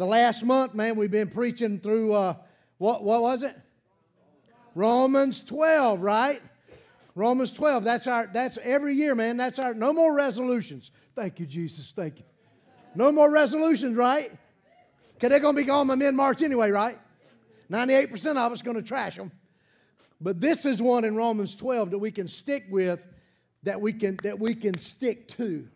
the last month, man, we've been preaching through uh, what, what was it? Romans 12, right? Romans 12. That's our that's every year, man. That's our no more resolutions. Thank you, Jesus. Thank you. No more resolutions, right? Because they're to be gone by mid March anyway, right? 98% of us to trash them. But this is one in Romans 12 that we can stick with, that we can that we can stick to.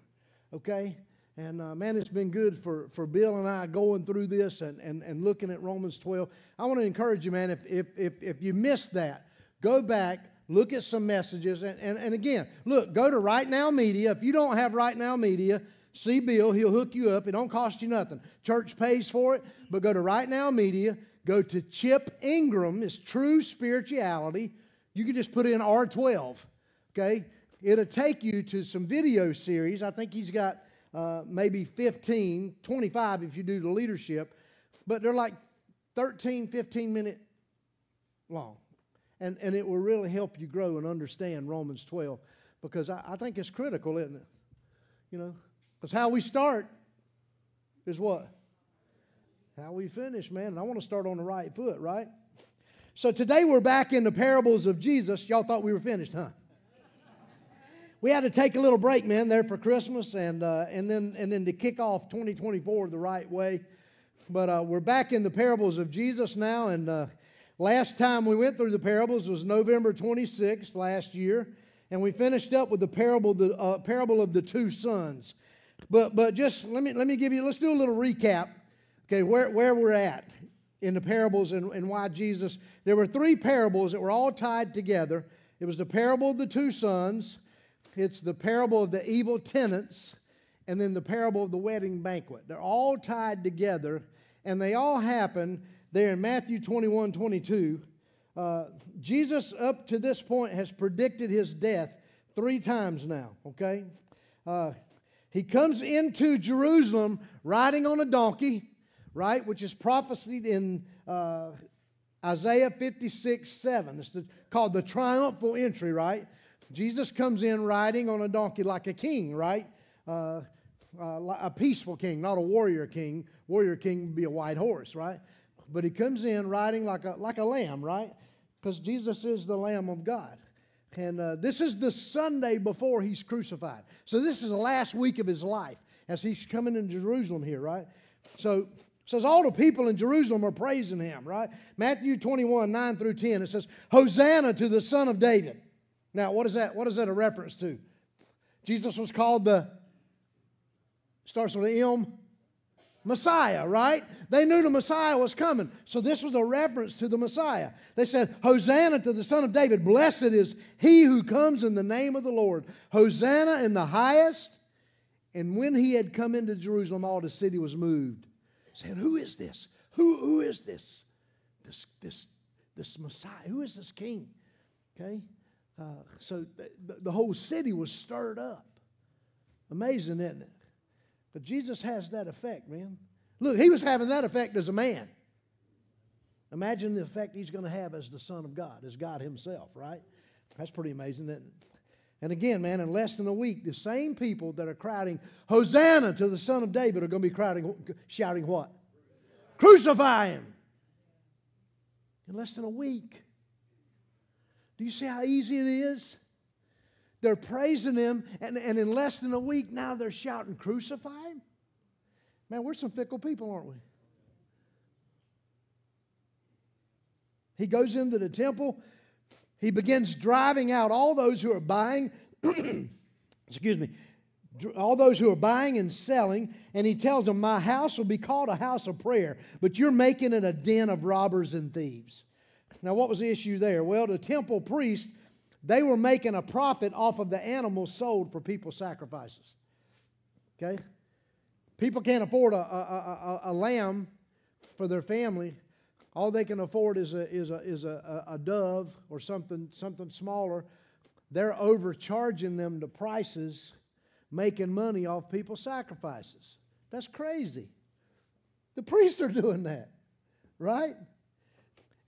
Okay? And uh, man, it's been good for, for Bill and I going through this and, and, and looking at Romans 12. I want to encourage you, man, if, if, if, if you missed that, go back, look at some messages. And, and, and again, look, go to Right Now Media. If you don't have Right Now Media, see Bill. He'll hook you up. It don't cost you nothing. Church pays for it, but go to Right Now Media. Go to Chip Ingram. It's True Spirituality. You can just put in R12, okay? It'll take you to some video series. I think he's got uh, maybe 15, 25 if you do the leadership, but they're like 13, 15 minute long. And, and it will really help you grow and understand Romans 12 because I, I think it's critical, isn't it? You know, because how we start is what? How we finish, man. And I want to start on the right foot, right? So today we're back in the parables of Jesus. Y'all thought we were finished, huh? We had to take a little break, man, there for Christmas, and uh, and then and then to kick off 2024 the right way. But uh, we're back in the parables of Jesus now, and uh, last time we went through the parables was November 26th last year, and we finished up with the parable the uh, parable of the two sons. But but just let me let me give you let's do a little recap Okay, where, where we're at in the parables and, and why Jesus. There were three parables that were all tied together. It was the parable of the two sons, it's the parable of the evil tenants, and then the parable of the wedding banquet. They're all tied together, and they all happen there in Matthew 21 22. Uh, Jesus, up to this point, has predicted his death three times now, okay? Uh, he comes into Jerusalem riding on a donkey right? Which is prophesied in uh, Isaiah 56 7. It's the, called the triumphal entry, right? Jesus comes in riding on a donkey like a king, right? Uh, uh, a peaceful king, not a warrior king. Warrior king would be a white horse, right? But he comes in riding like a, like a lamb, right? Because Jesus is the Lamb of God. And uh, this is the Sunday before he's crucified. So this is the last week of his life as he's coming into Jerusalem here, right? So says all the people in Jerusalem are praising him, right? Matthew 21, 9 through 10, it says, Hosanna to the Son of David. Now, what is that? What is that a reference to? Jesus was called the, starts with an M, Messiah, right? They knew the Messiah was coming. So this was a reference to the Messiah. They said, Hosanna to the Son of David. Blessed is he who comes in the name of the Lord. Hosanna in the highest. And when he had come into Jerusalem, all the city was moved saying, Who is this? Who, who is this? This, this, this Messiah. Who is this king? Okay? Uh, so the, whole city was stirred up. Amazing, isn't it? But Jesus has that effect, man. Look, he was having that effect as a man. Imagine the effect he's going to have as the Son of God, as God Himself, right? That's pretty amazing, it? And again, man, in less than a week, the same people that are crowding, Hosanna to the Son of David, are going to be crowding, shouting what? Crucify him. In less than a week. You see how easy it is? They're praising him, and, and in less than a week, now they're shouting, Crucify him? Man, we're some fickle people, aren't we? He goes into the temple he begins driving out all those who are buying, excuse me, all those who are buying and selling, and he tells them, My house will be called a house of prayer, but you're making it a den of robbers and thieves. Now, what was the issue there? Well, the temple priests, they were making a profit off of the animals sold for people's sacrifices. Okay? People can't afford a, a, a, a lamb for their family, all they can afford is a, is a, is a, a dove or something, something smaller. They're overcharging them the prices, making money off people's sacrifices. That's crazy. The priests are doing that, right?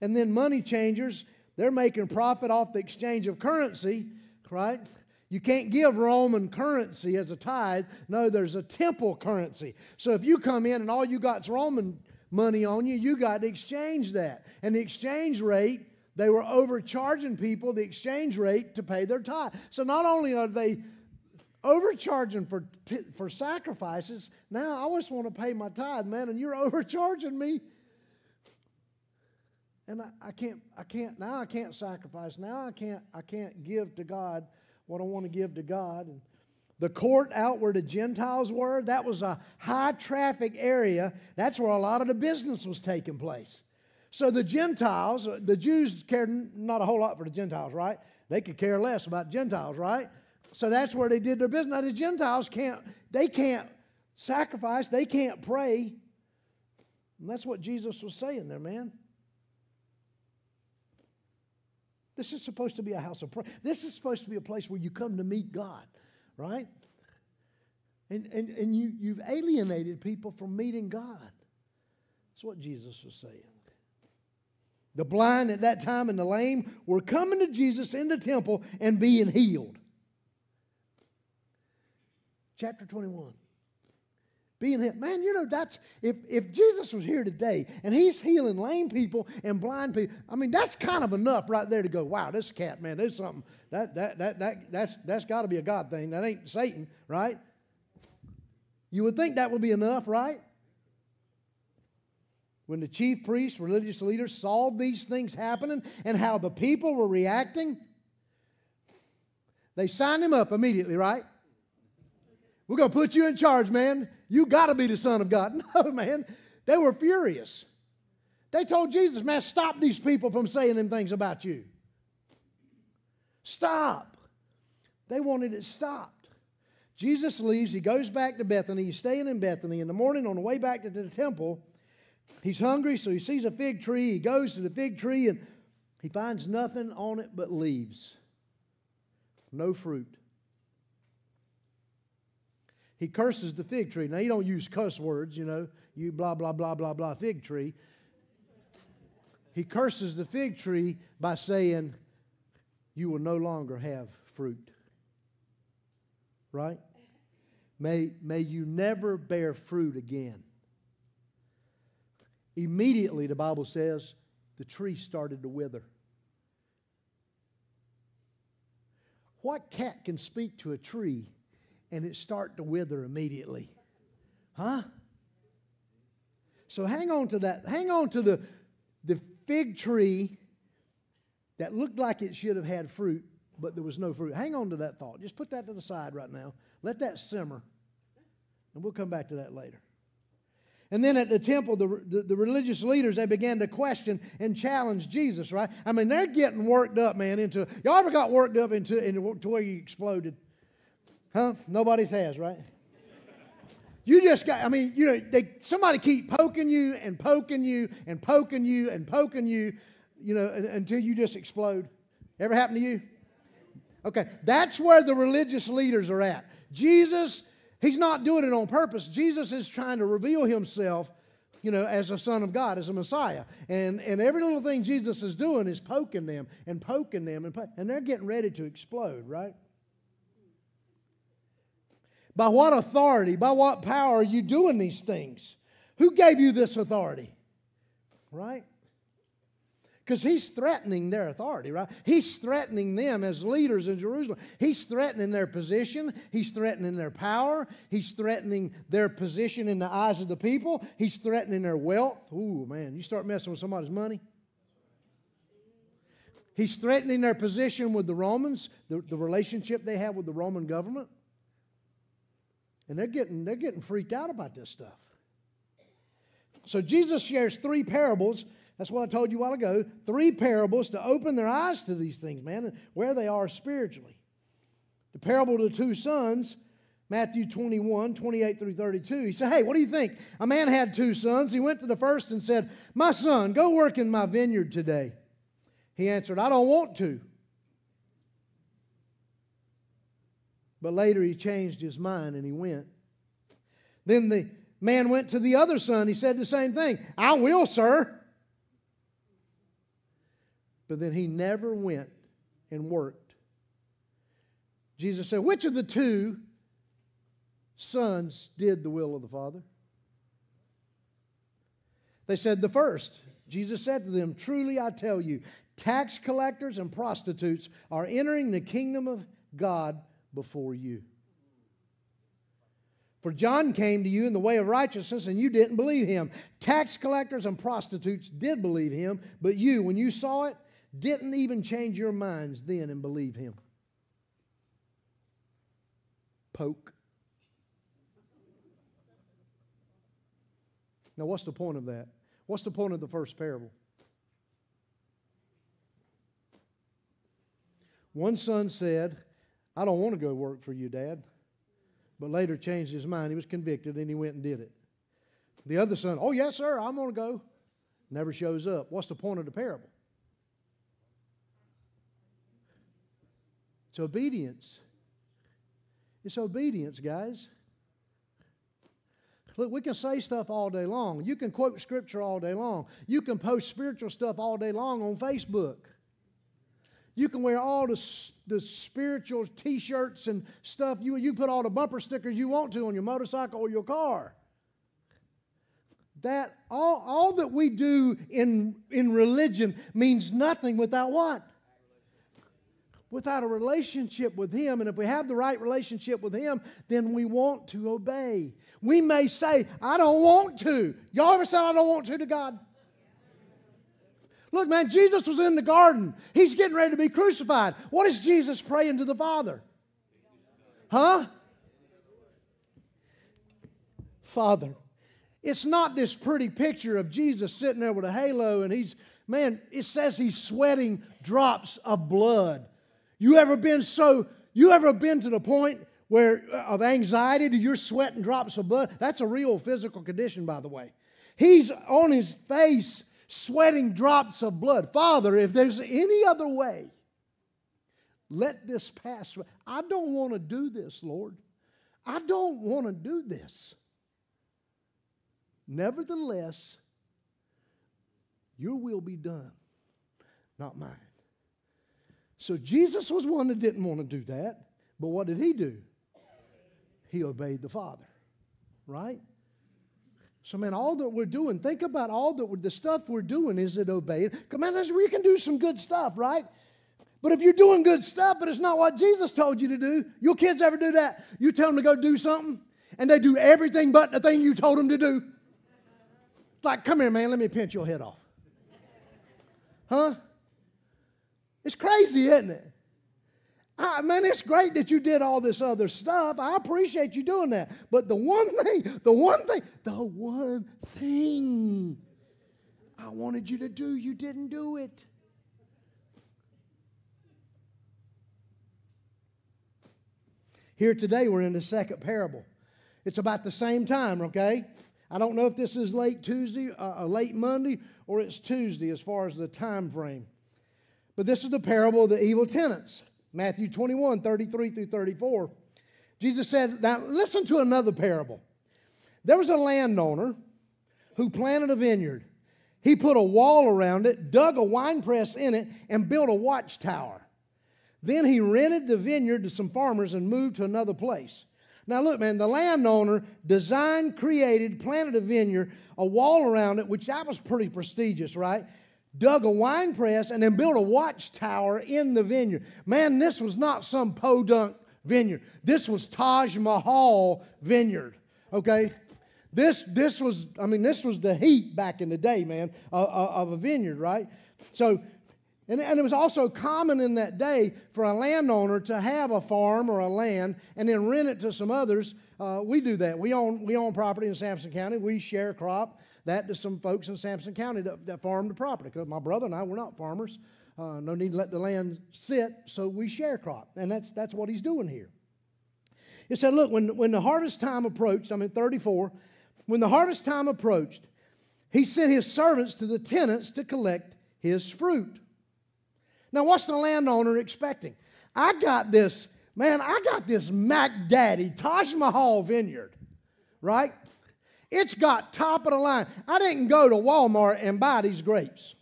And then money changers, they're making profit off the exchange of currency, right? You can't give Roman currency as a tithe. No, there's a temple currency. So if you come in and all you got's Roman money on you, you got to exchange that. And the exchange rate, they were overcharging people the exchange rate to pay their tithe. So not only are they overcharging for, for sacrifices, now I just want to pay my tithe, man, and you're overcharging me. And I, I can't, I can't, now I can't sacrifice. Now I can't, I can't give to God what I want to give to God. And the court out where the Gentiles were, that was a high traffic area. That's where a lot of the business was taking place. So the Gentiles, uh, the Jews cared not a whole lot for the Gentiles, right? They could care less about Gentiles, right? So that's where they did their business. Now the Gentiles can't, they can't sacrifice, they can't pray. And that's what Jesus was saying there, man. This is supposed to be a house of prayer. This is supposed to be a place where you come to meet God, right? And, and, and you, you've alienated people from meeting God. That's what Jesus was saying. The blind at that time and the lame were coming to Jesus in the temple and being healed. Chapter 21 being healed. Man, you know, that's if, if Jesus was here today and he's healing lame people and blind people, I mean, that's kind of enough right there to go, wow, this cat, man, there's something. That that that that that's that's gotta be a God thing. That ain't Satan, right? You would think that would be enough, right? When the chief priests, religious leaders saw these things happening and how the people were reacting, they signed him up immediately, right? We're going to put you in charge, man. You got to be the Son of God. No, man. They were furious. They told Jesus, man, stop these people from saying them things about you. Stop. They wanted it stopped. Jesus leaves. He goes back to Bethany. He's staying in Bethany. In the morning, on the way back to the temple, he's hungry, so he sees a fig tree. He goes to the fig tree and he finds nothing on it but leaves, no fruit he curses the fig tree. Now, you don't use cuss words, you know, you blah, blah, blah, blah, blah, fig tree. He curses the fig tree by saying, You will no longer have fruit. Right? May, may you never bear fruit again. Immediately, the Bible says, the tree started to wither. What cat can speak to a tree and it start to wither immediately. Huh? So hang on to that. Hang on to the, the fig tree that looked like it should have had fruit, but there was no fruit. Hang on to that thought. Just put that to the side right now. Let that simmer. And we'll come back to that later. And then at the temple, the, the, the, religious leaders, they began to question and challenge Jesus, right? I mean, they're getting worked up, man, into, y'all ever got worked up into, into to where you exploded? Huh? Nobody's has, right? You just got, I mean, you know, they, somebody keep poking you and poking you and poking you and poking you, you know, until you just explode. Ever happen to you? Okay, that's where the religious leaders are at. Jesus, he's not doing it on purpose. Jesus is trying to reveal himself, you know, as a son of God, as a Messiah. And, and every little thing Jesus is doing is poking them and poking them, and, po- and they're getting ready to explode, right? By what authority, by what power are you doing these things? Who gave you this authority? Right? Because he's threatening their authority, right? He's threatening them as leaders in Jerusalem. He's threatening their position. He's threatening their power. He's threatening their position in the eyes of the people. He's threatening their wealth. Ooh, man, you start messing with somebody's money. He's threatening their position with the Romans, the, the relationship they have with the Roman government. And they're getting, they're getting freaked out about this stuff. So Jesus shares three parables. That's what I told you a while ago. Three parables to open their eyes to these things, man, and where they are spiritually. The parable of the two sons, Matthew 21, 28 through 32. He said, Hey, what do you think? A man had two sons. He went to the first and said, My son, go work in my vineyard today. He answered, I don't want to. But later he changed his mind and he went. Then the man went to the other son. He said the same thing I will, sir. But then he never went and worked. Jesus said, Which of the two sons did the will of the Father? They said, The first. Jesus said to them, Truly I tell you, tax collectors and prostitutes are entering the kingdom of God before you. For John came to you in the way of righteousness, and you didn't believe him. Tax collectors and prostitutes did believe him, but you, when you saw it, didn't even change your minds then and believe him. Poke. Now, what's the point of that? What's the point of the first parable? One son said, I don't want to go work for you, Dad. But later changed his mind. He was convicted and he went and did it. The other son, oh, yes, sir, I'm going to go. Never shows up. What's the point of the parable? It's obedience. It's obedience, guys. Look, we can say stuff all day long. You can quote scripture all day long. You can post spiritual stuff all day long on Facebook. You can wear all the, the spiritual t shirts and stuff. You, you put all the bumper stickers you want to on your motorcycle or your car. That all, all that we do in, in religion means nothing without what? Without a relationship with Him. And if we have the right relationship with Him, then we want to obey. We may say, I don't want to. Y'all ever said, I don't want to to God? Look, man, Jesus was in the garden. He's getting ready to be crucified. What is Jesus praying to the Father? Huh? Father. It's not this pretty picture of Jesus sitting there with a halo and he's, man, it says he's sweating drops of blood. You ever been so, you ever been to the point where uh, of anxiety that you're sweating drops of blood? That's a real physical condition, by the way. He's on his face sweating drops of blood. Father, if there's any other way, let this pass. I don't want to do this, Lord. I don't want to do this. Nevertheless, your will be done, not mine. So Jesus was one that didn't want to do that. But what did he do? He obeyed the Father, right? So, man, all that we're doing, think about all that the stuff we're doing is it obeying. Come on, we can do some good stuff, right? But if you're doing good stuff, but it's not what Jesus told you to do, your kids ever do that? You tell them to go do something, and they do everything but the thing you told them to do. It's like, come here, man, let me pinch your head off. Huh? It's crazy, isn't it? I, man, it's great that you did all this other stuff. I appreciate you doing that. But the one thing, the one thing, the one thing I wanted you to do, you didn't do it. Here today, we're in the second parable. It's about the same time, okay? I don't know if this is late Tuesday, uh, uh late Monday, or it's Tuesday as far as the time frame. But this is the parable of the evil tenants. Matthew 21, 33 through 34. Jesus said, Now listen to another parable. There was a landowner who planted a vineyard. He put a wall around it, dug a wine press in it, and built a watchtower. Then he rented the vineyard to some farmers and moved to another place. Now, look, man, the landowner designed, created, planted a vineyard, a wall around it, which that was pretty prestigious, right? Dug a wine press, and then built a watchtower in the vineyard. Man, this was not some podunk vineyard. This was Taj Mahal vineyard. Okay? This, this was, I mean, this was the heat back in the day, man, of, of a vineyard, right? So, and, and it was also common in that day for a landowner to have a farm or a land and then rent it to some others. Uh, we do that. We own, we own property in Sampson County. We share crop that to some folks in Sampson County that, that farm the property. Because my brother and I, we're not farmers. Uh, no need to let the land sit, so we share crop. And that's, that's what he's doing here. He said, Look, when, when the harvest time approached, I'm in 34, when the harvest time approached, he sent his servants to the tenants to collect his fruit. Now, what's the landowner expecting? I got this, man, I got this Mac Daddy Taj Mahal vineyard, right? It's got top of the line. I didn't go to Walmart and buy these grapes.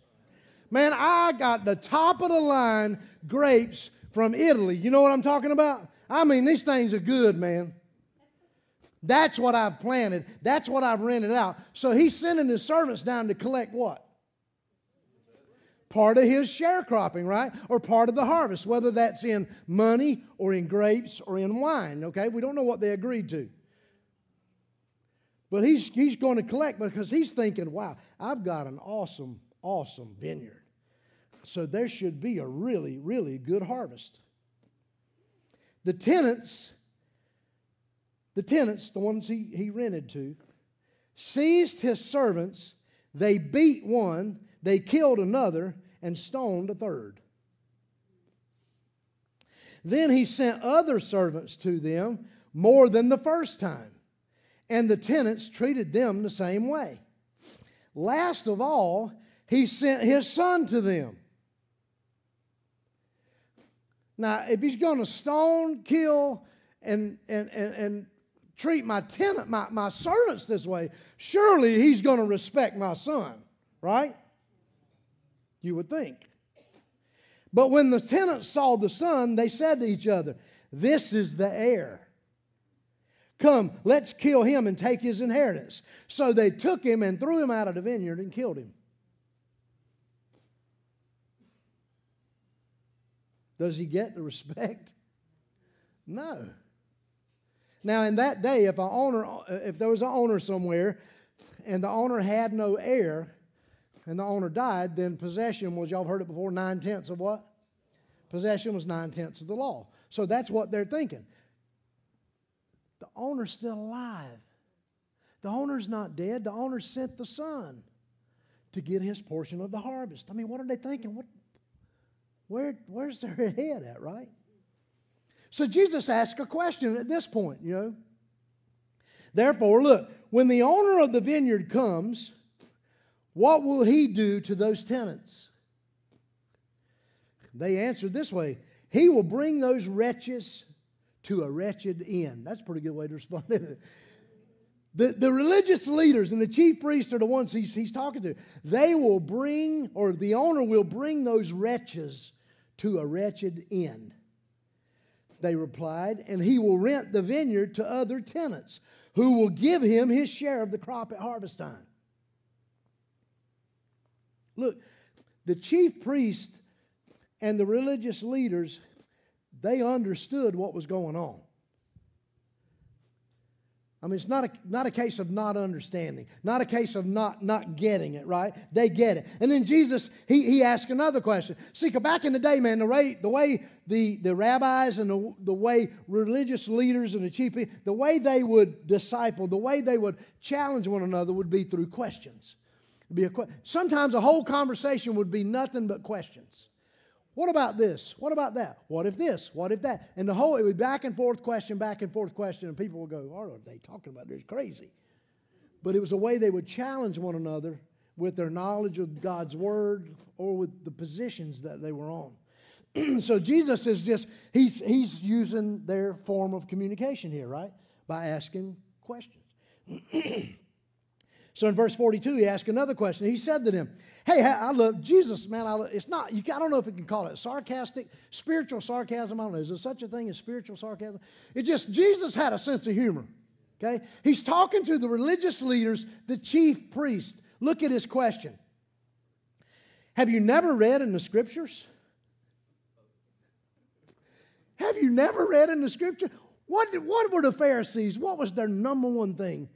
Man, I got the top of the line grapes from Italy. You know what I'm talking about? I mean, these things are good, man. That's what I've planted. That's what I've rented out. So he's sending his servants down to collect what? Part of his sharecropping, right? Or part of the harvest, whether that's in money or in grapes or in wine, okay? We don't know what they agreed to. But he's, he's going to collect because he's thinking, wow, I've got an awesome, awesome vineyard. So there should be a really, really good harvest. The tenants the tenants, the ones he, he rented to, seized his servants. They beat one, they killed another, and stoned a third. Then he sent other servants to them more than the first time, and the tenants treated them the same way. Last of all, he sent his son to them. Now, if he's going to stone, kill, and, and, and, and treat my tenant, my, my servants this way, surely he's going to respect my son, right? You would think. But when the tenants saw the son, they said to each other, This is the heir. Come, let's kill him and take his inheritance. So they took him and threw him out of the vineyard and killed him. Does he get the respect? No. Now, in that day, if, owner, uh, if there was an owner somewhere and the owner had no heir and the owner died, then possession was, y'all heard it before, nine tenths of what? Possession was nine tenths of the law. So that's what they're thinking. The owner's still alive. The owner's not dead. The owner sent the son to get his portion of the harvest. I mean, what are they thinking? What, where, where's their head at, right? So Jesus asked a question at this point, you know. Therefore, look, when the owner of the vineyard comes, what will he do to those tenants? They answered this way He will bring those wretches to a wretched end. That's a pretty good way to respond. the, the religious leaders and the chief priests are the ones he's, he's talking to. They will bring, or the owner will bring those wretches to a wretched end. They replied, and he will rent the vineyard to other tenants who will give him his share of the crop at harvest time. Look, the chief priest and the religious leaders, they understood what was going on. I mean, it's not a, not a case of not understanding, not a case of not, not getting it, right? They get it. And then Jesus, he, he asked another question. See, back in the day, man, the way the, way the, the rabbis and the, the way religious leaders and the chief, the way they would disciple, the way they would challenge one another would be through questions. Be a, sometimes a whole conversation would be nothing but questions. What about this? What about that? What if this? What if that? And the whole, it would be back and forth question, back and forth question, and people would go, What are they talking about? They're crazy. But it was a way they would challenge one another with their knowledge of God's word or with the positions that they were on. so Jesus is just, he's, he's using their form of communication here, right? By asking questions. so in verse 42, he asked another question. He said to them, Hey, I love Jesus, man. I love, it's not, you, I don't know if we can call it sarcastic, spiritual sarcasm. I don't know. Is there such a thing as spiritual sarcasm? It just, Jesus had a sense of humor. Okay? He's talking to the religious leaders, the chief priest. Look at his question Have you never read in the scriptures? Have you never read in the scripture? What, what were the Pharisees? What was their number one thing?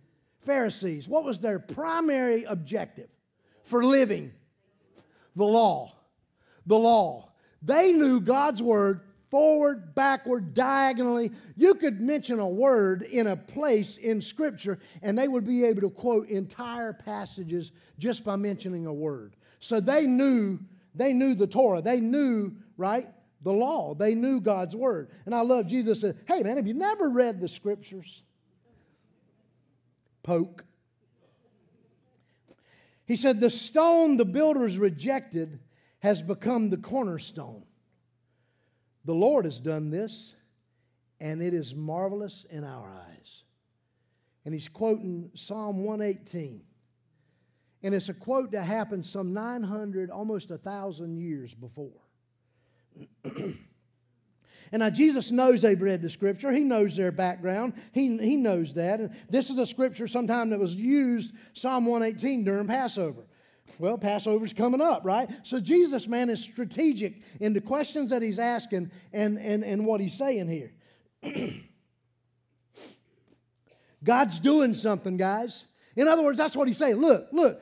Pharisees, what was their primary objective for living? the law. The law. They knew God's word forward, backward, diagonally. You could mention a word in a place in Scripture, and they would be able to quote entire passages just by mentioning a word. So they knew, they knew the Torah. They knew, right, the law. They knew God's word. And I love Jesus said, Hey man, have you never read the scriptures? Poke. He said, The stone the builders rejected has become the cornerstone. The Lord has done this, and it is marvelous in our eyes. And he's quoting Psalm 118. And it's a quote that happened some 900, almost a 1,000 years before. And now Jesus knows they've read the scripture. He knows their background. He, he knows that. And this is a scripture sometime that was used, Psalm 118, during Passover. Well, Passover's coming up, right? So Jesus, man, is strategic in the questions that he's asking and, and, and what he's saying here. God's doing something, guys. In other words, that's what he's saying. Look, look,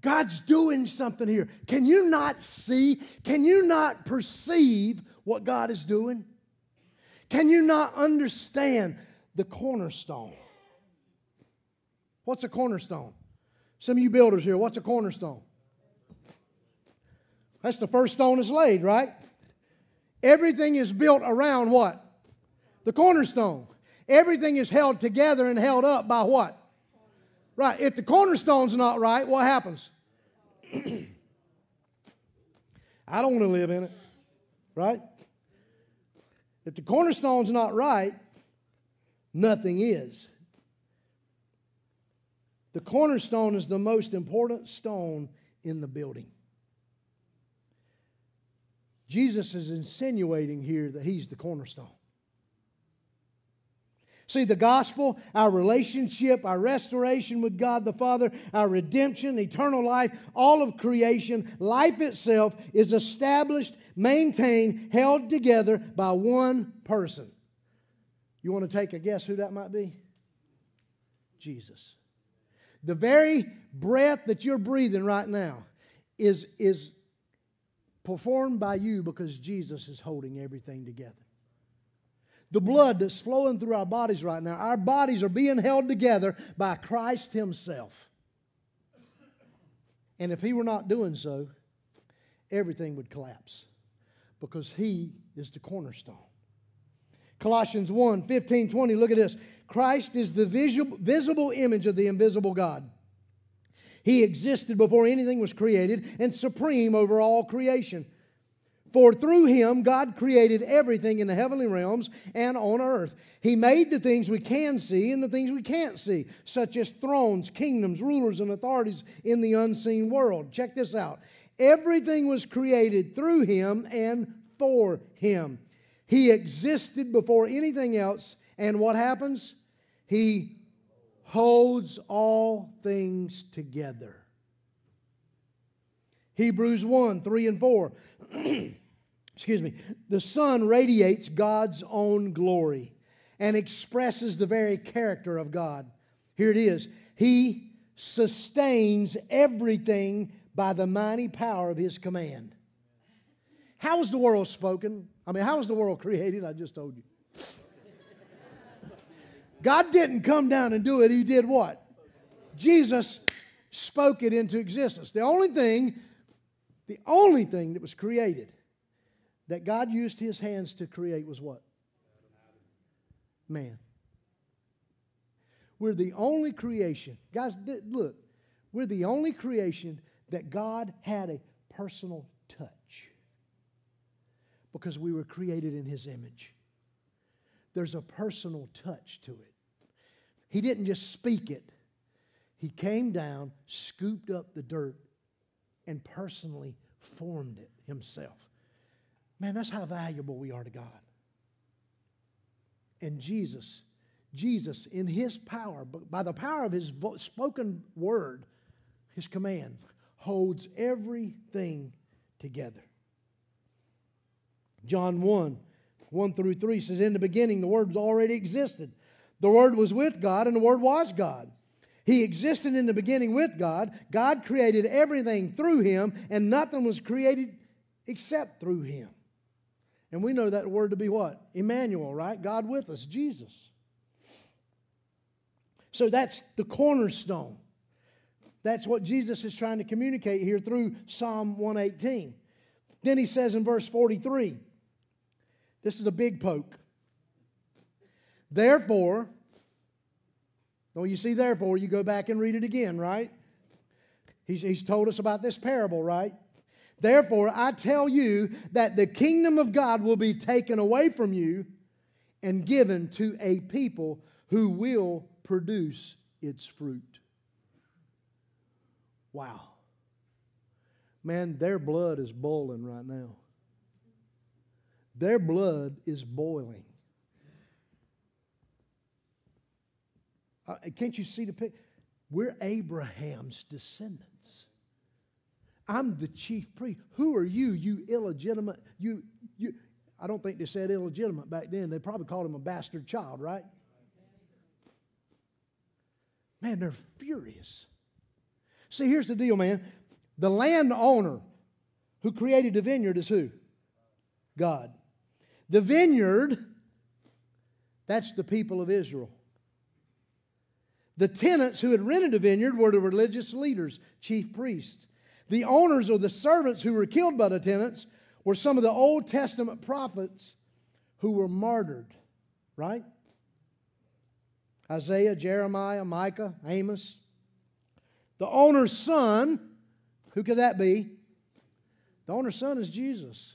God's doing something here. Can you not see? Can you not perceive what God is doing? Can you not understand the cornerstone? What's a cornerstone? Some of you builders here, what's a cornerstone? That's the first stone is laid, right? Everything is built around what? The cornerstone. Everything is held together and held up by what? Right. If the cornerstone's not right, what happens? I don't want to live in it. Right? If the cornerstone's not right, nothing is. The cornerstone is the most important stone in the building. Jesus is insinuating here that he's the cornerstone. See, the gospel, our relationship, our restoration with God the Father, our redemption, eternal life, all of creation, life itself is established, maintained, held together by one person. You want to take a guess who that might be? Jesus. The very breath that you're breathing right now is, is performed by you because Jesus is holding everything together the blood that's flowing through our bodies right now, our bodies are being held together by Christ Himself. And if He were not doing so, everything would collapse because He is the cornerstone. Colossians 1 15, 20, look at this. Christ is the visible, visible image of the invisible God. He existed before anything was created and supreme over all creation. For through him, God created everything in the heavenly realms and on earth. He made the things we can see and the things we can't see, such as thrones, kingdoms, rulers, and authorities in the unseen world. Check this out. Everything was created through him and for him. He existed before anything else, and what happens? He holds all things together. Hebrews 1 3 and 4. excuse me, the son radiates God's own glory and expresses the very character of God. Here it is He sustains everything by the mighty power of His command. How was the world spoken? I mean, how was the world created? I just told you. God didn't come down and do it. He did what? Jesus spoke it into existence. The only thing the only thing that was created that God used his hands to create was what? Man. We're the only creation. Guys, look, we're the only creation that God had a personal touch because we were created in his image. There's a personal touch to it. He didn't just speak it, he came down, scooped up the dirt, and personally formed it himself. Man, that's how valuable we are to God. And Jesus, Jesus, in his power, by the power of his spoken word, his command, holds everything together. John 1 1 through 3 says, In the beginning, the Word already existed. The Word was with God, and the Word was God. He existed in the beginning with God. God created everything through him, and nothing was created except through him. And we know that word to be what? Emmanuel, right? God with us, Jesus. So that's the cornerstone. That's what Jesus is trying to communicate here through Psalm 118. Then he says in verse 43, this is a big poke. Therefore, well, you see, therefore, you go back and read it again, right? He's, he's told us about this parable, right? Therefore, I tell you that the kingdom of God will be taken away from you and given to a people who will produce its fruit. Wow. Man, their blood is boiling right now. Their blood is boiling. Uh, can't you see the picture? We're Abraham's descendants. I'm the chief priest. Who are you, you illegitimate? You, you. I don't think they said illegitimate back then. They probably called him a bastard child, right? Man, they're furious. See, here's the deal, man. The landowner who created the vineyard is who? God. The vineyard, that's the people of Israel. The tenants who had rented the vineyard were the religious leaders, chief priests. The owners or the servants who were killed by the tenants were some of the Old Testament prophets who were martyred, right? Isaiah, Jeremiah, Micah, Amos. The owner's son, who could that be? The owner's son is Jesus.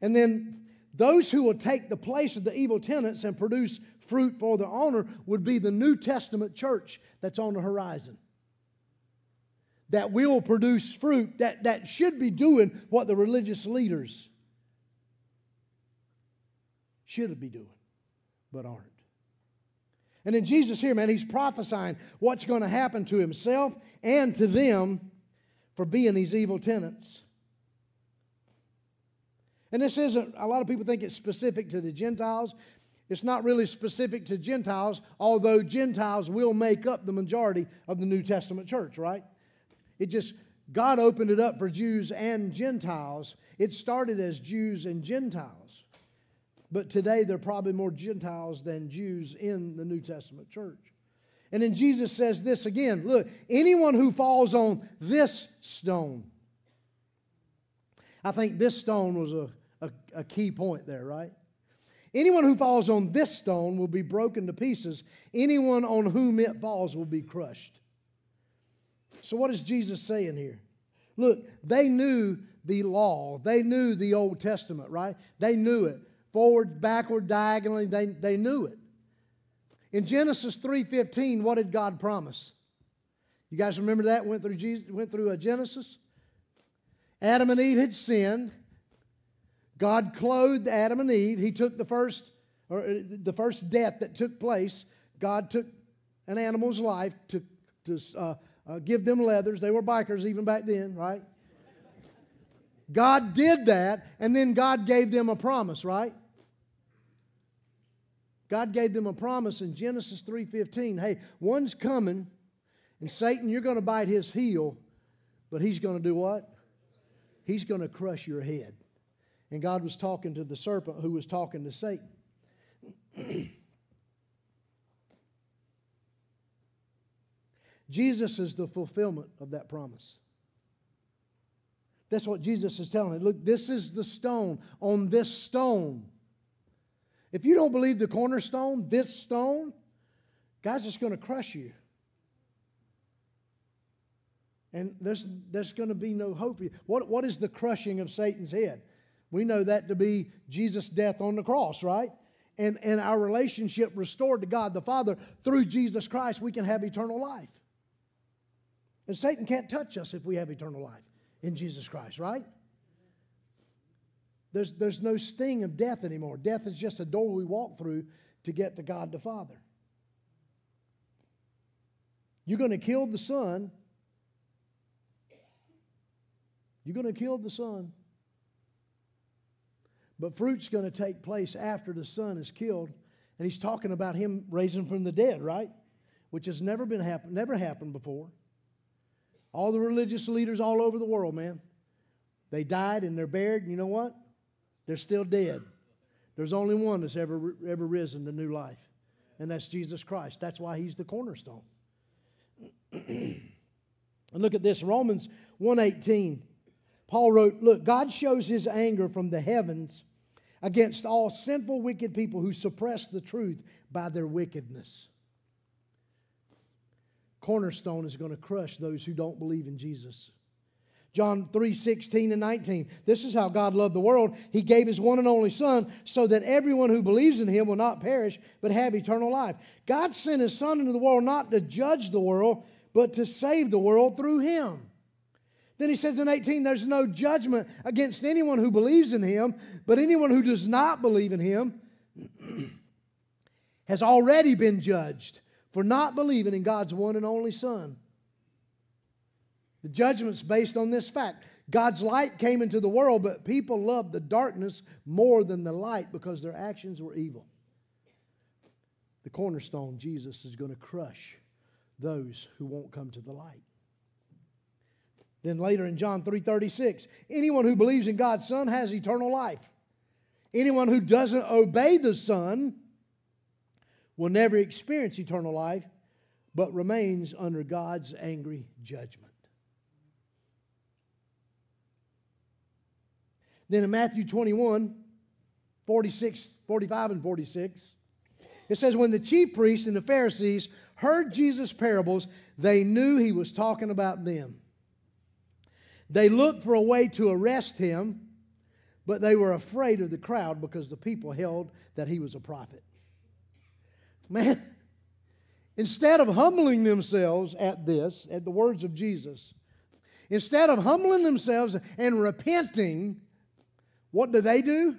And then those who will take the place of the evil tenants and produce fruit for the owner would be the New Testament church that's on the horizon. That will produce fruit, that, that should be doing what the religious leaders should be doing, but aren't. And then Jesus here, man, he's prophesying what's going to happen to himself and to them for being these evil tenants. And this isn't, a lot of people think it's specific to the Gentiles. It's not really specific to Gentiles, although Gentiles will make up the majority of the New Testament church, right? It just, God opened it up for Jews and Gentiles. It started as Jews and Gentiles. But today, there are probably more Gentiles than Jews in the New Testament church. And then Jesus says this again look, anyone who falls on this stone, I think this stone was a, a, a, key point there, right? Anyone who falls on this stone will be broken to pieces. Anyone on whom it falls will be crushed. So, what is Jesus saying here? Look, they knew the law, they knew the Old Testament, right? They knew it forward, backward, diagonally. They, they knew it. In Genesis 3:15, what did God promise? You guys remember that? Went through Jesus, went through a Genesis. Adam and Eve had sinned. God clothed Adam and Eve. He took the first, or uh, the first death that took place. God took an animal's life to, to uh, uh, give them leathers. They were bikers even back then, right? God did that, and then God gave them a promise, right? God gave them a promise in Genesis 3:15. Hey, one's coming, and Satan, you're going to bite his heel, but he's going to do what? He's going to crush your head. And God was talking to the serpent who was talking to Satan. Jesus is the fulfillment of that promise. That's what Jesus is telling. Look, this is the stone. On this stone, if you don't believe the cornerstone, this stone, God's just going to crush you. And there's, there's going to be no hope for you. What, what is the crushing of Satan's head? We know that to be Jesus' death on the cross, right? And, and our relationship restored to God the Father through Jesus Christ, we can have eternal life. And Satan can't touch us if we have eternal life in Jesus Christ, right? There's, there's no sting of death anymore. Death is just a door we walk through to get to God the Father. You're going to kill the Son. You're going to kill the Son. But fruit's going to take place after the Son is killed. And he's talking about him raising from the dead, right? Which has never been happen, never happened before. All the religious leaders all over the world, man. They died and they're buried. And you know what? They're still dead. There's only one that's ever, ever risen to new life, and that's Jesus Christ. That's why he's the cornerstone. and look at this Romans 1:18. Paul wrote, Look, God shows his anger from the heavens against all sinful, wicked people who suppress the truth by their wickedness. Cornerstone is going to crush those who don't believe in Jesus. John 3 16 and 19. This is how God loved the world. He gave his one and only Son so that everyone who believes in him will not perish but have eternal life. God sent his Son into the world not to judge the world, but to save the world through him. Then he says in 18, there's no judgment against anyone who believes in him, but anyone who does not believe in him has already been judged for not believing in God's one and only Son. The judgment's based on this fact. God's light came into the world, but people loved the darkness more than the light because their actions were evil. The cornerstone, Jesus, is going to crush those who won't come to the light. Then later in John 3:36, anyone who believes in God's Son has eternal life. Anyone who doesn't obey the Son will never experience eternal life, but remains under God's angry judgment. Then in Matthew 21, 46, 45, and 46, it says, When the chief priests and the Pharisees heard Jesus' parables, they knew he was talking about them. They looked for a way to arrest him, but they were afraid of the crowd because the people held that he was a prophet. Man, instead of humbling themselves at this, at the words of Jesus, instead of humbling themselves and repenting, what do they do?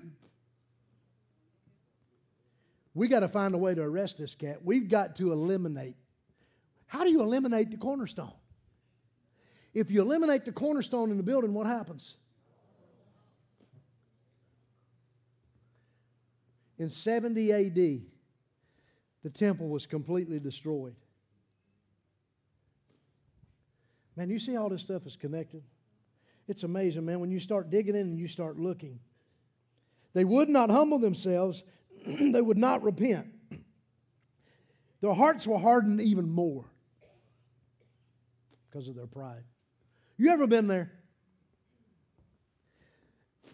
We got to find a way to arrest this cat. We've got to eliminate. How do you eliminate the cornerstone? If you eliminate the cornerstone in the building, what happens? In 70 AD, the temple was completely destroyed. Man, you see all this stuff is connected? It's amazing, man, when you start digging in and you start looking. They would not humble themselves, they would not repent. Their hearts were hardened even more because of their pride. You ever been there?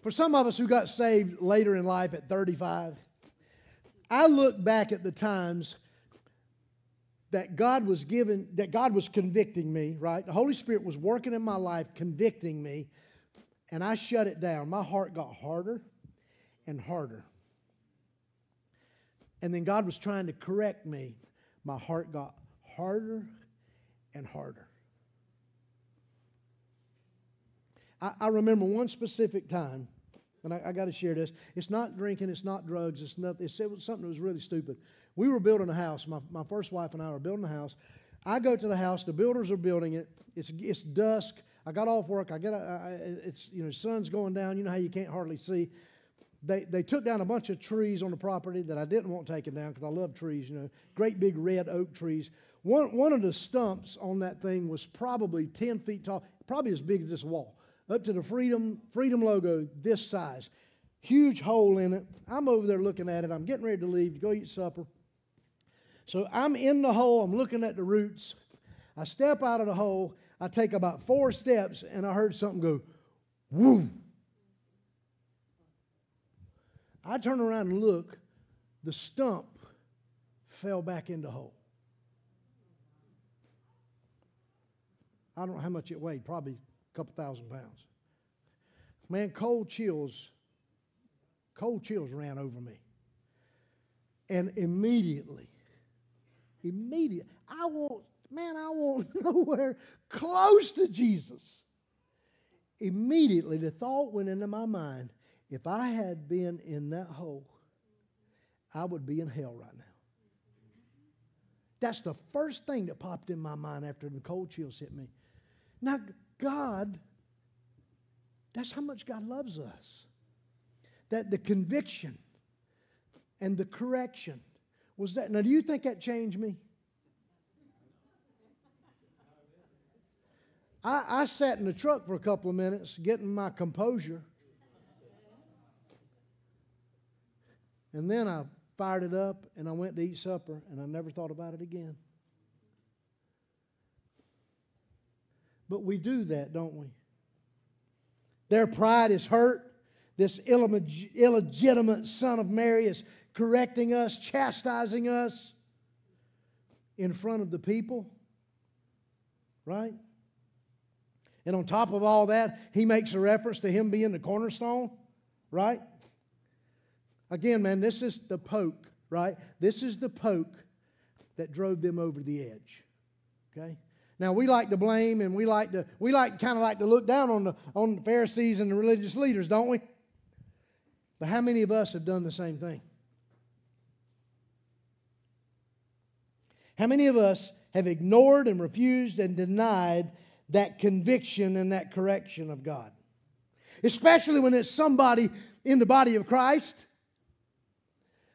For some of us who got saved later in life at 35, I look back at the times that God was giving, that God was convicting me, right? The Holy Spirit was working in my life, convicting me, and I shut it down. My heart got harder and harder. And then God was trying to correct me. My heart got harder and harder. I, I remember one specific time, and I, I got to share this. It's not drinking, it's not drugs, it's nothing. It's it was something that was really stupid. We were building a house. My, my first wife and I were building a house. I go to the house. The builders are building it. It's, it's dusk. I got off work. I get a, I, it's you know sun's going down. You know how you can't hardly see. They, they took down a bunch of trees on the property that I didn't want taken down because I love trees. You know, great big red oak trees. One one of the stumps on that thing was probably ten feet tall, probably as big as this wall up to the Freedom, Freedom logo this size. Huge hole in it. I'm over there looking at it. I'm getting ready to leave to go eat supper. So I'm in the hole. I'm looking at the roots. I step out of the hole. I take about four steps, and I heard something go, whoo. I turn around and look. The stump fell back in the hole. I don't know how much it weighed, probably couple thousand pounds. Man, cold chills, cold chills ran over me. And immediately, immediately, I want, man, I want nowhere close to Jesus. Immediately, the thought went into my mind if I had been in that hole, I would be in hell right now. That's the first thing that popped in my mind after the cold chills hit me. Now, God, that's how much God loves us. That the conviction and the correction was that. Now, do you think that changed me? I, I sat in the truck for a couple of minutes getting my composure. And then I fired it up and I went to eat supper and I never thought about it again. But we do that, don't we? Their pride is hurt. This illegitimate son of Mary is correcting us, chastising us in front of the people. Right? And on top of all that, he makes a reference to him being the cornerstone. Right? Again, man, this is the poke, right? This is the poke that drove them over the edge. Okay? Now we like to blame and we like to we like kind of like to look down on the on the Pharisees and the religious leaders, don't we? But how many of us have done the same thing? How many of us have ignored and refused and denied that conviction and that correction of God? Especially when it's somebody in the body of Christ.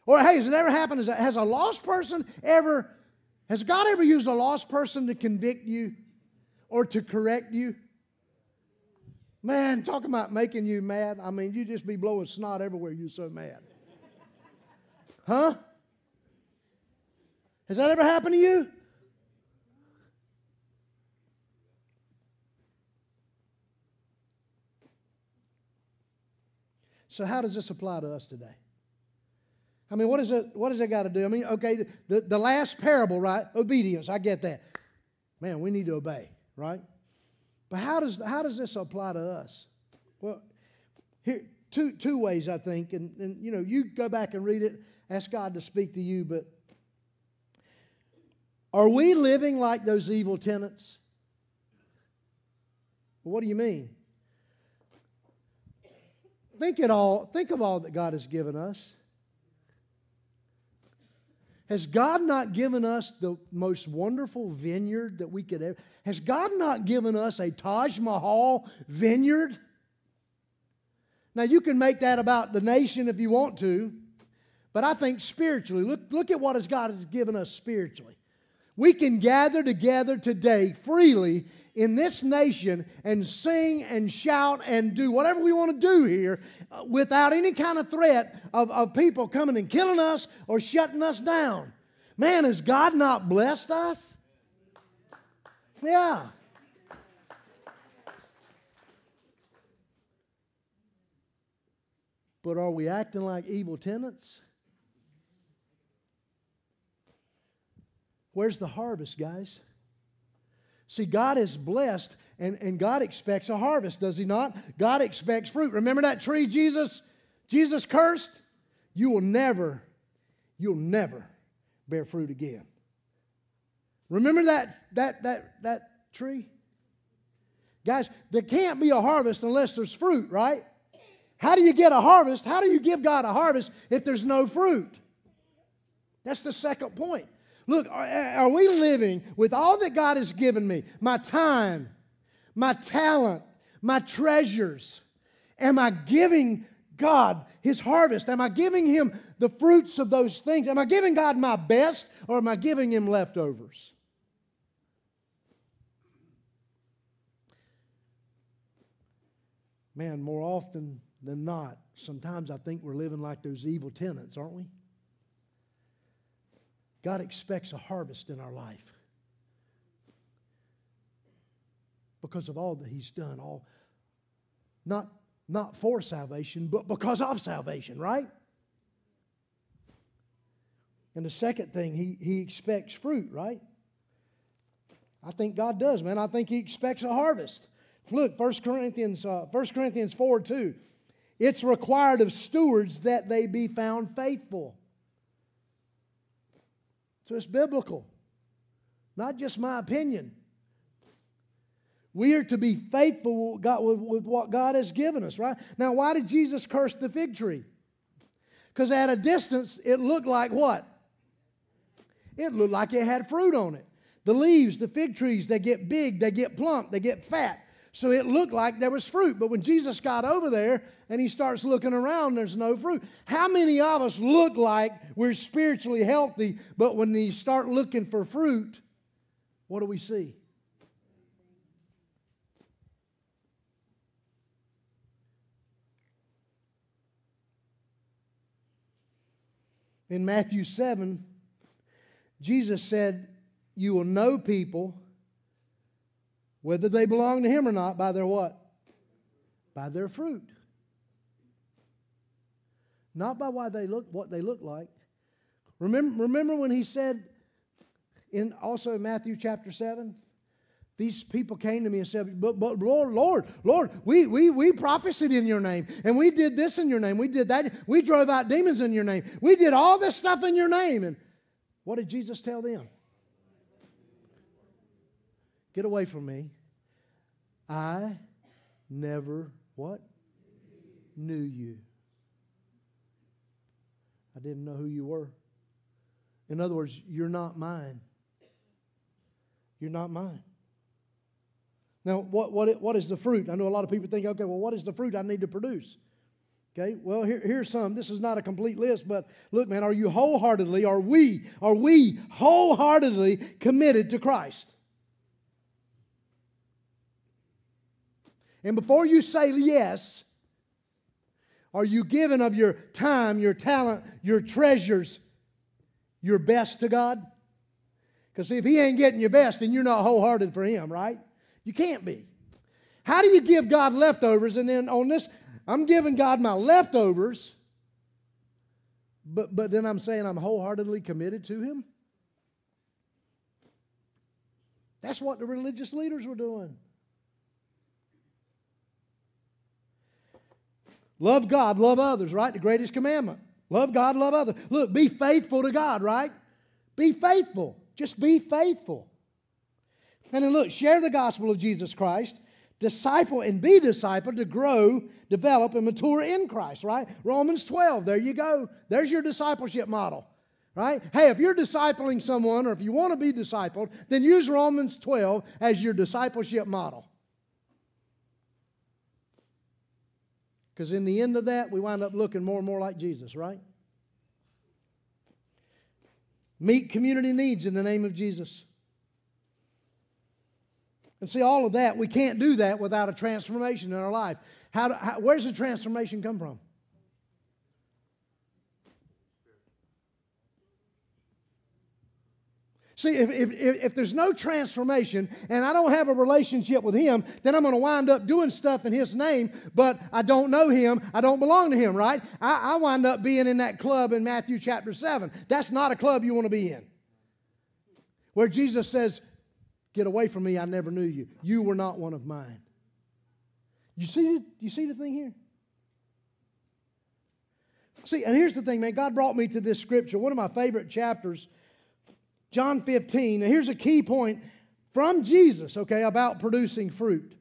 Or, hey, has it ever happened? Has a lost person ever, has God ever used a lost person to convict you or to correct you? Man, talking about making you mad. I mean, you just be blowing snot everywhere. You're so mad. Huh? Has that ever happened to you? So, how does this apply to us today? I mean, what, is it, what does it got to do? I mean, okay, the, the last parable, right? Obedience, I get that. Man, we need to obey, right? But how does, how does this apply to us? Well, here, two, two ways, I think. And, and, you know, you go back and read it, ask God to speak to you, but are we living like those evil tenants? Well, what do you mean? Think it all, think of all that God has given us. Has God not given us the most wonderful vineyard that we could ever? Has God not given us a Taj Mahal vineyard? Now, you can make that about the nation if you want to, but I think spiritually, look, look at what has God has given us spiritually. We can gather together today freely in this nation and sing and shout and do whatever we want to do here uh, without any kind of threat of, of people coming and killing us or shutting us down. Man, has God not blessed us? Yeah. But are we acting like evil tenants? Where's the harvest, guys? See, God is blessed and, and God expects a harvest, does He not? God expects fruit. Remember that tree Jesus, Jesus cursed? You will never, you'll never bear fruit again. Remember that, that, that, that tree? Guys, there can't be a harvest unless there's fruit, right? How do you get a harvest? How do you give God a harvest if there's no fruit? That's the second point. Look, are, we living with all that God has given me? My time, my talent, my treasures. Am I giving God his harvest? Am I giving him the fruits of those things? Am I giving God my best or am I giving him leftovers? Man, more often than not, sometimes I think we're living like those evil tenants, aren't we? God expects a harvest in our life because of all that He's done, all not, not for salvation, but because of salvation, right? And the second thing, he, he expects fruit, right? I think God does, man. I think He expects a harvest. Look, 1 Corinthians, uh, 1 Corinthians 4 2. It's required of stewards that they be found faithful. So it's biblical, not just my opinion. We are to be faithful with, what God has given us, right? Now, why did Jesus curse the fig tree? Because at a distance, it looked like what? It looked like it had fruit on it. The leaves, the fig trees, they get big, they get plump, they get fat. So it looked like there was fruit. But when Jesus got over there and he starts looking around, there's no fruit. How many of us look like we're spiritually healthy, but when you start looking for fruit, what do we see? In Matthew 7, Jesus said, You will know people whether they belong to him or not, by their what? By their fruit. Not by why they look what they look like. Remember, remember when he said in also in Matthew chapter 7? These people came to me and said, But, but Lord, Lord, Lord, we, we, we prophesied in your name, and we did this in your name, we did that, we drove out demons in your name, we did all this stuff in your name. And what did Jesus tell them? Get away from me. I never what? Knew you. I didn't know who you were. In other words, you're not mine. You're not mine. Now, what, what, what is the fruit? I know a lot of people think, okay, well, what is the fruit I need to produce? Okay, well, here, here's some. This is not a complete list, but look, man, are you wholeheartedly, are we, are we wholeheartedly committed to Christ? And before you say yes, are you giving of your time, your talent, your treasures, your best to God? Because if He ain't getting your best, then you're not wholehearted for Him, right? You can't be. How do you give God leftovers? And then on this, I'm giving God my leftovers, but, but then I'm saying I'm wholeheartedly committed to Him? That's what the religious leaders were doing. Love God, love others, right? The greatest commandment. Love God, love others. Look, be faithful to God, right? Be faithful. Just be faithful. And then look, share the gospel of Jesus Christ, disciple and be discipled to grow, develop, and mature in Christ, right? Romans 12, there you go. There's your discipleship model, right? Hey, if you're discipling someone or if you want to be discipled, then use Romans 12 as your discipleship model. Because in the end of that, we wind up looking more and more like Jesus, right? Meet community needs in the name of Jesus. And see, all of that, we can't do that without a transformation in our life. How, do, how where's the transformation come from? See, if, if, if, there's no transformation and I don't have a relationship with Him, then I'm going to wind up doing stuff in His name, but I don't know Him. I don't belong to Him, right? I, I wind up being in that club in Matthew chapter 7. That's not a club you want to be in. Where Jesus says, Get away from me, I never knew you. You were not one of mine. You see, you see the thing here? See, and here's the thing, man. God brought me to this scripture, one of my favorite chapters John 15. And here's a key point from Jesus, okay, about producing fruit.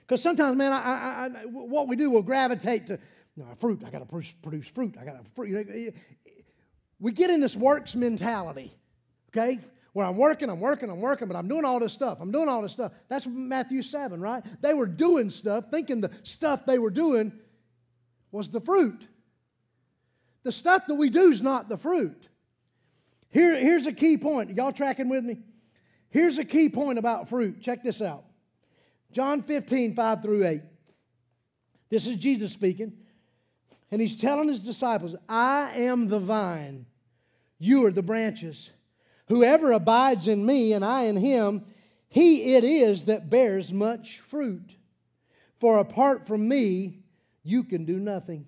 Because sometimes, man, I, I, I, what we do, we'll gravitate to no, fruit. I got to produce, produce fruit. I got to fruit. Eh, we get in this works mentality, okay? Where I'm working, I'm working, I'm working, but I'm doing all this stuff. I'm doing all this stuff. That's Matthew 7, right? They were doing stuff, thinking the stuff they were doing was the fruit. The stuff that we do is not the fruit. Here, here's a key point. Y'all tracking with me? Here's a key point about fruit. Check this out John 15, 5 through 8. This is Jesus speaking. And he's telling his disciples, I am the vine, you are the branches. Whoever abides in me and I in him, he it is that bears much fruit. For apart from me, you can do nothing.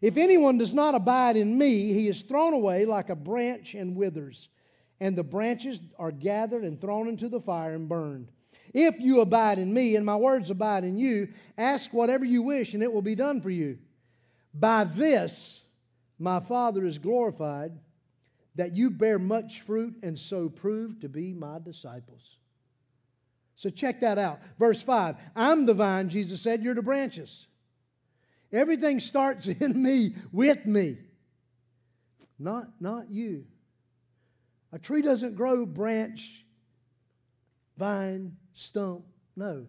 If anyone does not abide in me, he is thrown away like a branch and withers, and the branches are gathered and thrown into the fire and burned. If you abide in me and my words abide in you, ask whatever you wish and it will be done for you. By this my Father is glorified, that you bear much fruit and so prove to be my disciples. So check that out. Verse 5 I'm the vine, Jesus said, you're the branches. Everything starts in me, with me, not, not you. A tree doesn't grow branch, vine, stump. No.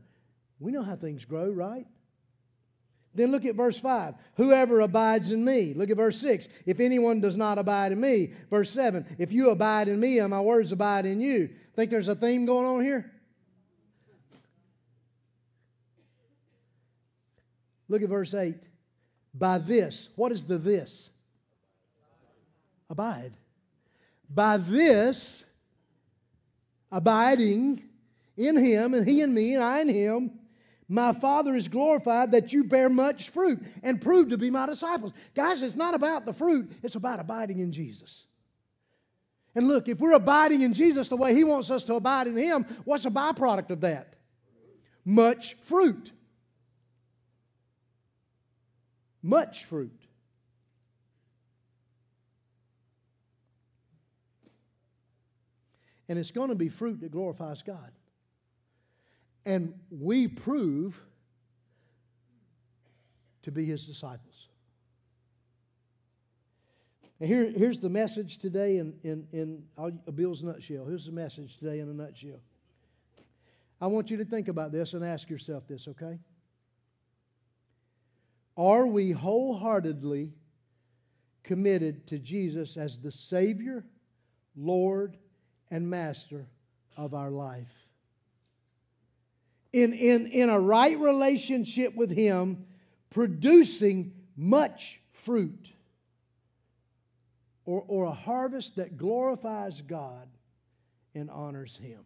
We know how things grow, right? Then look at verse 5. Whoever abides in me. Look at verse 6. If anyone does not abide in me. Verse 7. If you abide in me and my words abide in you. Think there's a theme going on here? Look at verse 8. By this, what is the this? Abide. By this, abiding in him, and he in me, and I in him, my Father is glorified that you bear much fruit and prove to be my disciples. Guys, it's not about the fruit, it's about abiding in Jesus. And look, if we're abiding in Jesus the way He wants us to abide in Him, what's a byproduct of that? Much fruit. Much fruit. And it's going to be fruit that glorifies God. And we prove to be his disciples. And here, here's the message today in, in, in Bill's nutshell. Here's the message today in a nutshell. I want you to think about this and ask yourself this, okay? Are we wholeheartedly committed to Jesus as the Savior, Lord, and Master of our life? In, in, in a right relationship with Him, producing much fruit or, or a harvest that glorifies God and honors Him?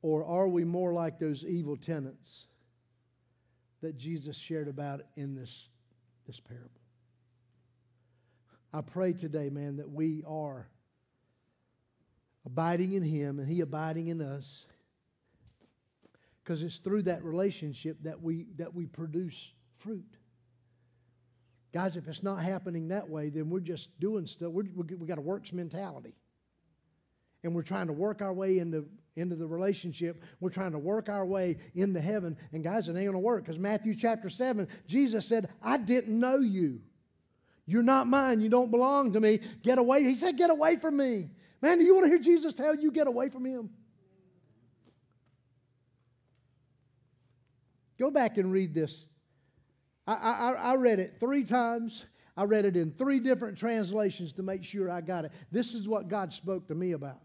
Or are we more like those evil tenants that Jesus shared about in this, this parable? I pray today, man, that we are abiding in Him and He abiding in us because it's through that relationship that we, that we produce fruit. Guys, if it's not happening that way, then we're just doing stuff. We're, we got a works mentality. And we're trying to work our way into, into the relationship. We're trying to work our way into heaven. And guys, it ain't going to work because Matthew chapter 7, Jesus said, I didn't know you. You're not mine. You don't belong to me. Get away. He said, Get away from me. Man, do you want to hear Jesus tell you, Get away from him? Go back and read this. I, I, I read it three times. I read it in three different translations to make sure I got it. This is what God spoke to me about.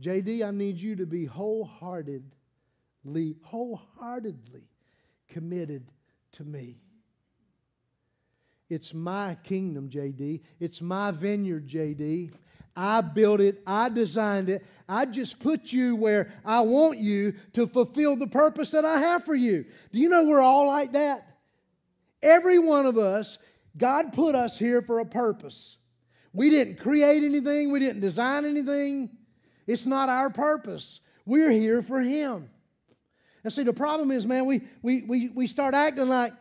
JD, I need you to be wholeheartedly, wholeheartedly committed to me. It's my kingdom, JD. It's my vineyard, JD. I built it, I designed it. I just put you where I want you to fulfill the purpose that I have for you. Do you know we're all like that? Every one of us, God put us here for a purpose. We didn't create anything, we didn't design anything. It's not our purpose. We're here for Him. And see, the problem is, man, we, we, we, we start acting like,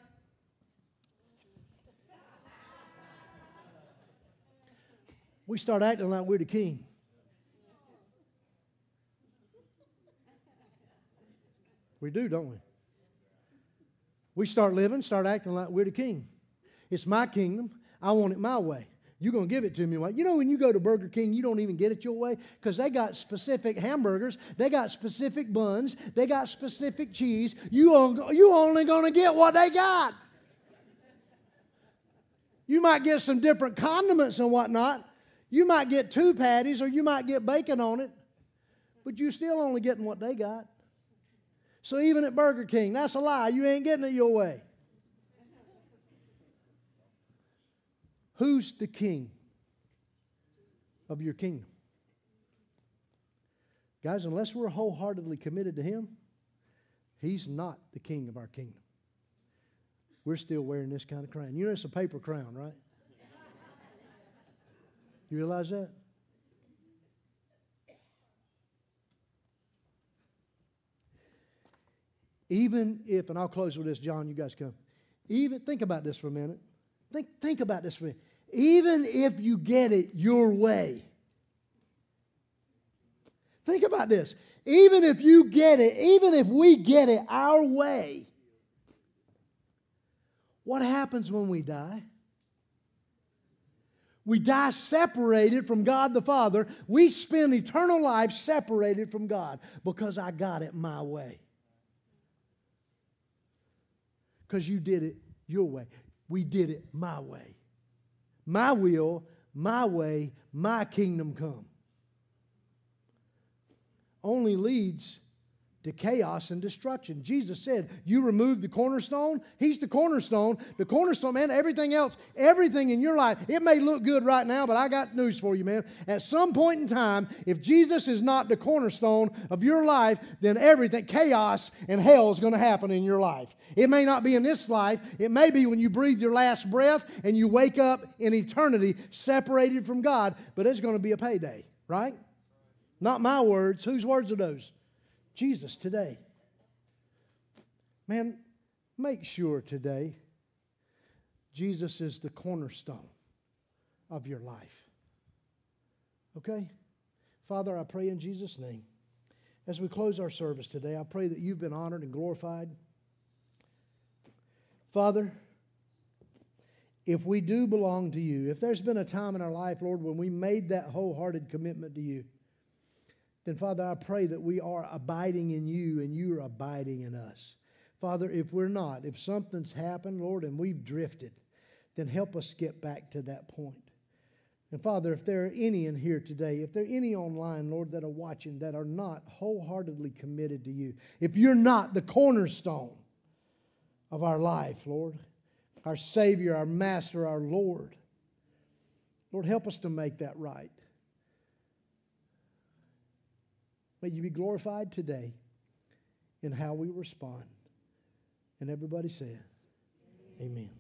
we start acting like we're the king. We do, don't we? We start living, start acting like we're the king. It's my kingdom. I want it my way. You're going to give it to me. You know, when you go to Burger King, you don't even get it your way because they got specific hamburgers, they got specific buns, they got specific cheese. You, you only going to get what they got. You might get some different condiments and whatnot, you might get two patties or you might get bacon on it, but you're still only getting what they got. So even at Burger King, that's a lie. You ain't getting it your way. Who's the king of your kingdom? Guys, unless we're wholeheartedly committed to Him, He's not the king of our kingdom. We're still wearing this kind of crown. You know, it's a paper crown, right? You realize that? Even if, and I'll close with this, John, you guys come. Even think about this for a minute. Think, think about this for a minute. Even if you get it your way. Think about this. Even if you get it, even if we get it our way, what happens when we die? We die separated from God the Father. We spend eternal life separated from God because I got it my way. Because you did it your way. We did it my way. My will, my way, my kingdom come. Only leads to chaos and destruction. Jesus said, You remove the cornerstone, He's the cornerstone. The cornerstone, man, everything else, everything in your life, it may look good right now, but I got news for you, man. At some point in time, if Jesus is not the cornerstone of your life, then everything, chaos and hell is going to happen in your life. It may not be in this life, it may be when you breathe your last breath and you wake up in eternity separated from God, but it's going to be a payday, right? Not my words. Whose words are those? Jesus today. Man, make sure today Jesus is the cornerstone of your life. Okay? Father, I pray in Jesus' name, as we close our service today, I pray that you've been honored and glorified. Father, if we do belong to you, if there's been a time in our life, Lord, when we made that wholehearted commitment to you, then Father, I pray that we are abiding in you and you are abiding in us. Father, if we're not, if something's happened, Lord, and we've drifted, then help us get back to that point. And Father, if there are any in here today, if there are any online, Lord, that are watching that are not wholeheartedly committed to you, if you're not the cornerstone of our life, Lord, our Savior, our Master, our Lord, Lord, help us to make that right. May you be glorified today in how we respond. And everybody said, Amen. Amen.